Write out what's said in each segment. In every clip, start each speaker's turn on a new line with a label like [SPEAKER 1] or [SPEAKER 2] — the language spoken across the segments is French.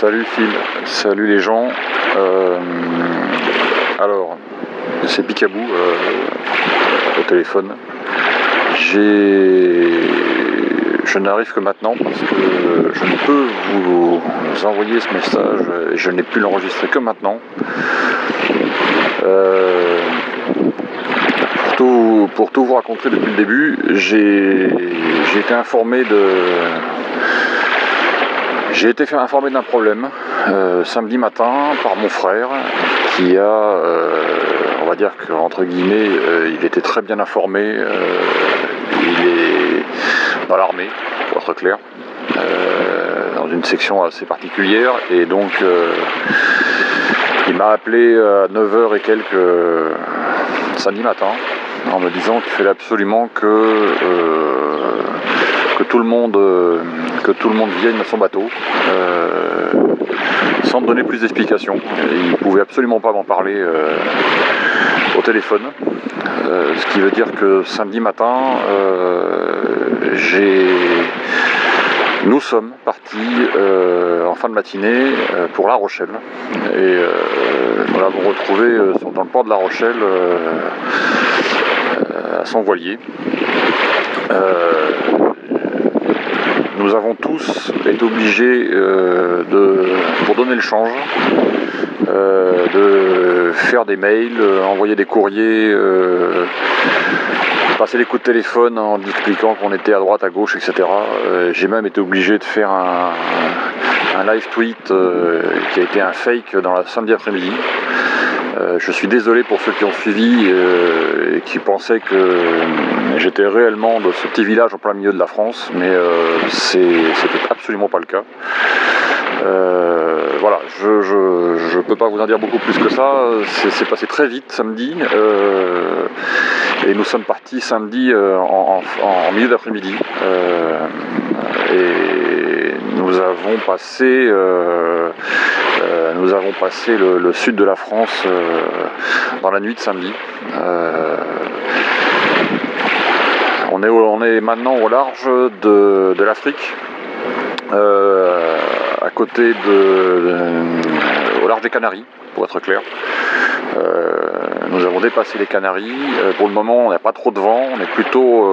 [SPEAKER 1] Salut Phil, salut les gens. Euh, alors, c'est Picabou euh, au téléphone. J'ai. Je n'arrive que maintenant parce que je ne peux vous envoyer ce message et je n'ai pu l'enregistrer que maintenant. Euh, pour, tout, pour tout vous raconter depuis le début, j'ai été informé de j'ai été fait informer d'un problème euh, samedi matin par mon frère qui a, euh, on va dire qu'entre guillemets, euh, il était très bien informé. il est dans l'armée, pour être clair, dans une section assez particulière. Et donc, il m'a appelé à 9h et quelques samedi matin en me disant qu'il fallait absolument que que tout le monde, euh, que tout le monde vienne à son bateau, euh, sans me donner plus d'explications. Il ne pouvait absolument pas m'en parler euh, au téléphone. ce qui veut dire que samedi matin, j'ai nous sommes partis en fin de matinée pour La Rochelle et nous l'avons retrouvé dans le port de La Rochelle à son voilier nous avons tous été obligés euh, de, pour donner le change, euh, de faire des mails, euh, envoyer des courriers, passer des coups de téléphone en expliquant qu'on était à droite, à gauche, etc. J'ai même été obligé de faire un, live tweet qui a été un fake dans la samedi après-midi. Je suis désolé pour ceux qui ont suivi et qui pensaient que j'étais réellement de ce petit village en plein milieu de la France, mais euh, c'était absolument pas le cas. Euh, voilà, je ne peux pas vous en dire beaucoup plus que ça. C'est passé très vite samedi. Euh, et nous sommes partis samedi en, milieu d'après-midi. et nous avons passé, nous avons passé le, sud de la France dans la nuit de samedi. On est, maintenant au large de, l'Afrique, euh, à côté de, au large des Canaries, pour être clair. Euh, nous avons dépassé les Canaries. Euh, pour le moment, on n'a pas trop de vent. On est plutôt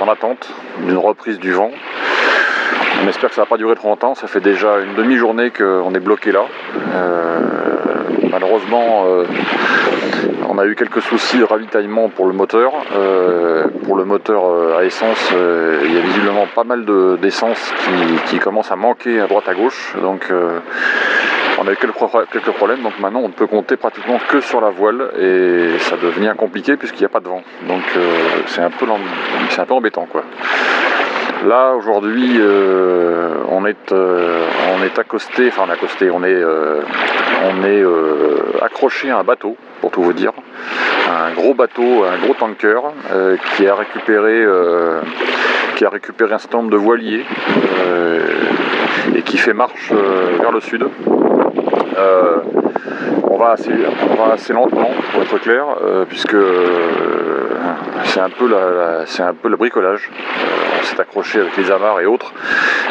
[SPEAKER 1] en attente d'une reprise du vent. On espère que ça ne va pas durer trop longtemps. Ça fait déjà une demi-journée qu'on est bloqué là. malheureusement, on a eu quelques soucis de ravitaillement pour le moteur. Euh, pour le moteur euh, à essence, euh, il y a visiblement pas mal d'essence qui, commence à manquer à droite à gauche. Donc on a eu quelques, quelques, problèmes. Donc maintenant on ne peut compter pratiquement que sur la voile et ça devient compliqué puisqu'il n'y a pas de vent. Donc c'est un, peu un peu embêtant quoi. Là aujourd'hui on est on est accosté, enfin on est est accroché à un bateau pour tout vous dire. Un gros bateau, un gros tanker euh, qui a récupéré euh, un certain nombre de voiliers euh, et qui fait marche vers le sud. on, va assez, on va lentement pour être clair, puisque c'est un, un peu le bricolage. S'est accroché avec les amarres et autres,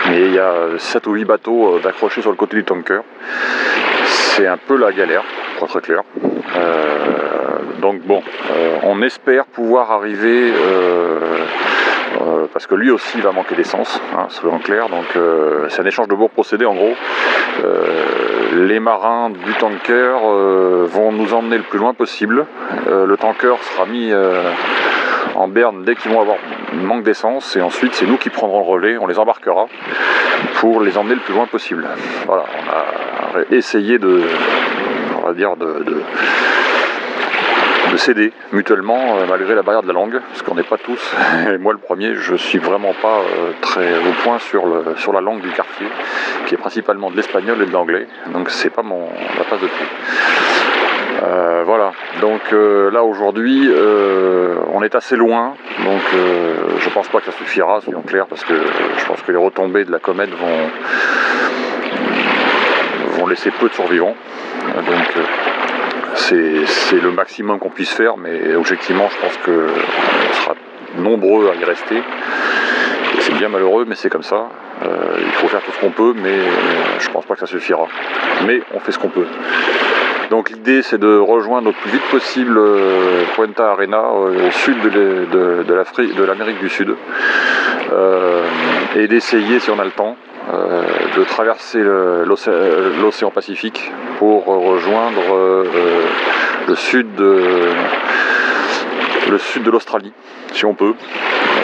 [SPEAKER 1] mais il y a 7 ou 8 bateaux d'accrochés sur le côté du tanker. C'est un peu la galère, pour être clair. Euh, donc bon, euh, on espère pouvoir arriver euh, parce que lui aussi va manquer d'essence, hein, soyons clair. Donc c'est un échange de bons procédés en gros. les marins du tanker vont nous emmener le plus loin possible. le tanker sera mis en berne dès qu'ils vont avoir manque d'essence et ensuite c'est nous qui prendrons le relais, on les embarquera pour les emmener le plus loin possible. Voilà, on a essayé de, on va dire, de de céder mutuellement euh, malgré la barrière de la langue, parce qu'on n'est pas tous, et moi le premier, je suis vraiment pas euh, très au point sur, le, sur la langue du quartier, qui est principalement de l'espagnol et de l'anglais, donc c'est pas mon ma passe de pied. Euh, voilà, donc là aujourd'hui on est assez loin, donc je pense pas que ça suffira, soyons clairs, parce que je pense que les retombées de la comète vont, vont laisser peu de survivants. Donc c'est le maximum qu'on puisse faire, mais objectivement, je pense qu'on sera nombreux à y rester. C'est bien malheureux, mais c'est comme ça. Euh, il faut faire tout ce qu'on peut, mais je pense pas que ça suffira. Mais on fait ce qu'on peut. Donc l'idée c'est de rejoindre le plus vite possible Puenta Arena au sud de l'Amérique du Sud et d'essayer si on a le temps de traverser l'océan Pacifique pour rejoindre le sud de l'Australie, si on peut.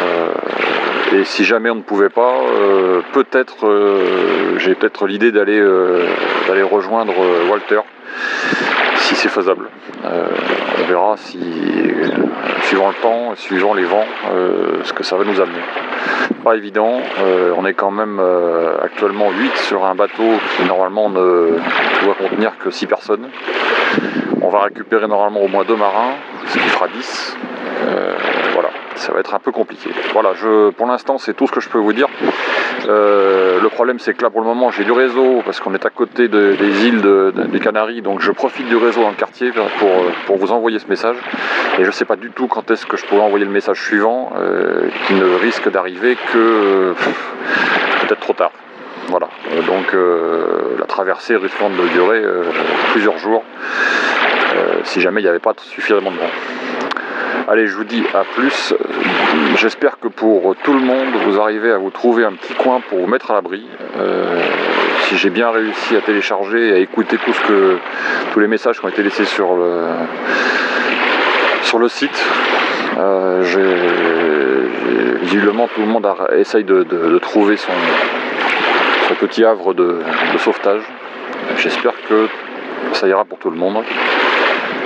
[SPEAKER 1] Euh, et si jamais on ne pouvait pas, euh, peut-être, euh, j'ai peut-être l'idée d'aller rejoindre Walter, si c'est faisable. on verra si, suivant le temps, suivant les vents, ce que ça va nous amener. Pas évident, on est quand même actuellement 8 sur un bateau qui normalement ne doit contenir que 6 personnes. On va récupérer normalement au moins deux marins, ce qui fera 10. Euh, voilà, ça va être un peu compliqué. Voilà, je, pour l'instant, c'est tout ce que je peux vous dire. Euh, le problème, c'est que là, pour le moment, j'ai du réseau parce qu'on est à côté des îles des Canaries, donc je profite du réseau dans le quartier pour, vous envoyer ce message. Et je ne sais pas du tout quand est-ce que je pourrais envoyer le message suivant, euh, qui ne risque d'arriver que peut-être trop tard. Voilà, donc la traversée risquant de durer plusieurs jours si jamais il n'y avait pas suffisamment de vent. Allez, je vous dis à plus. J'espère que pour tout le monde, vous arrivez à vous trouver un petit coin pour vous mettre à l'abri. Euh, si j'ai bien réussi à télécharger et à écouter tout ce que, tous les messages qui ont été laissés sur le, sur le site, euh, visiblement tout le monde essaye de, trouver son, petit havre de sauvetage. J'espère que ça ira pour tout le monde.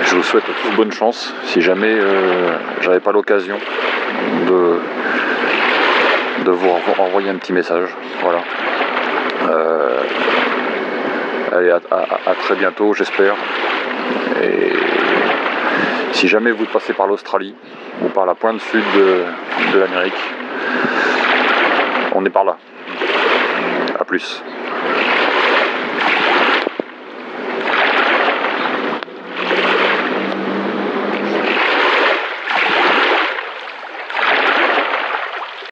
[SPEAKER 1] Je vous souhaite tous bonne chance si jamais euh, j'avais pas l'occasion de, de vous envoyer un petit message. Voilà. Euh, allez, à, très bientôt, j'espère. Et si jamais vous passez par l'Australie ou par la pointe sud de, l'Amérique, on est par là. A plus.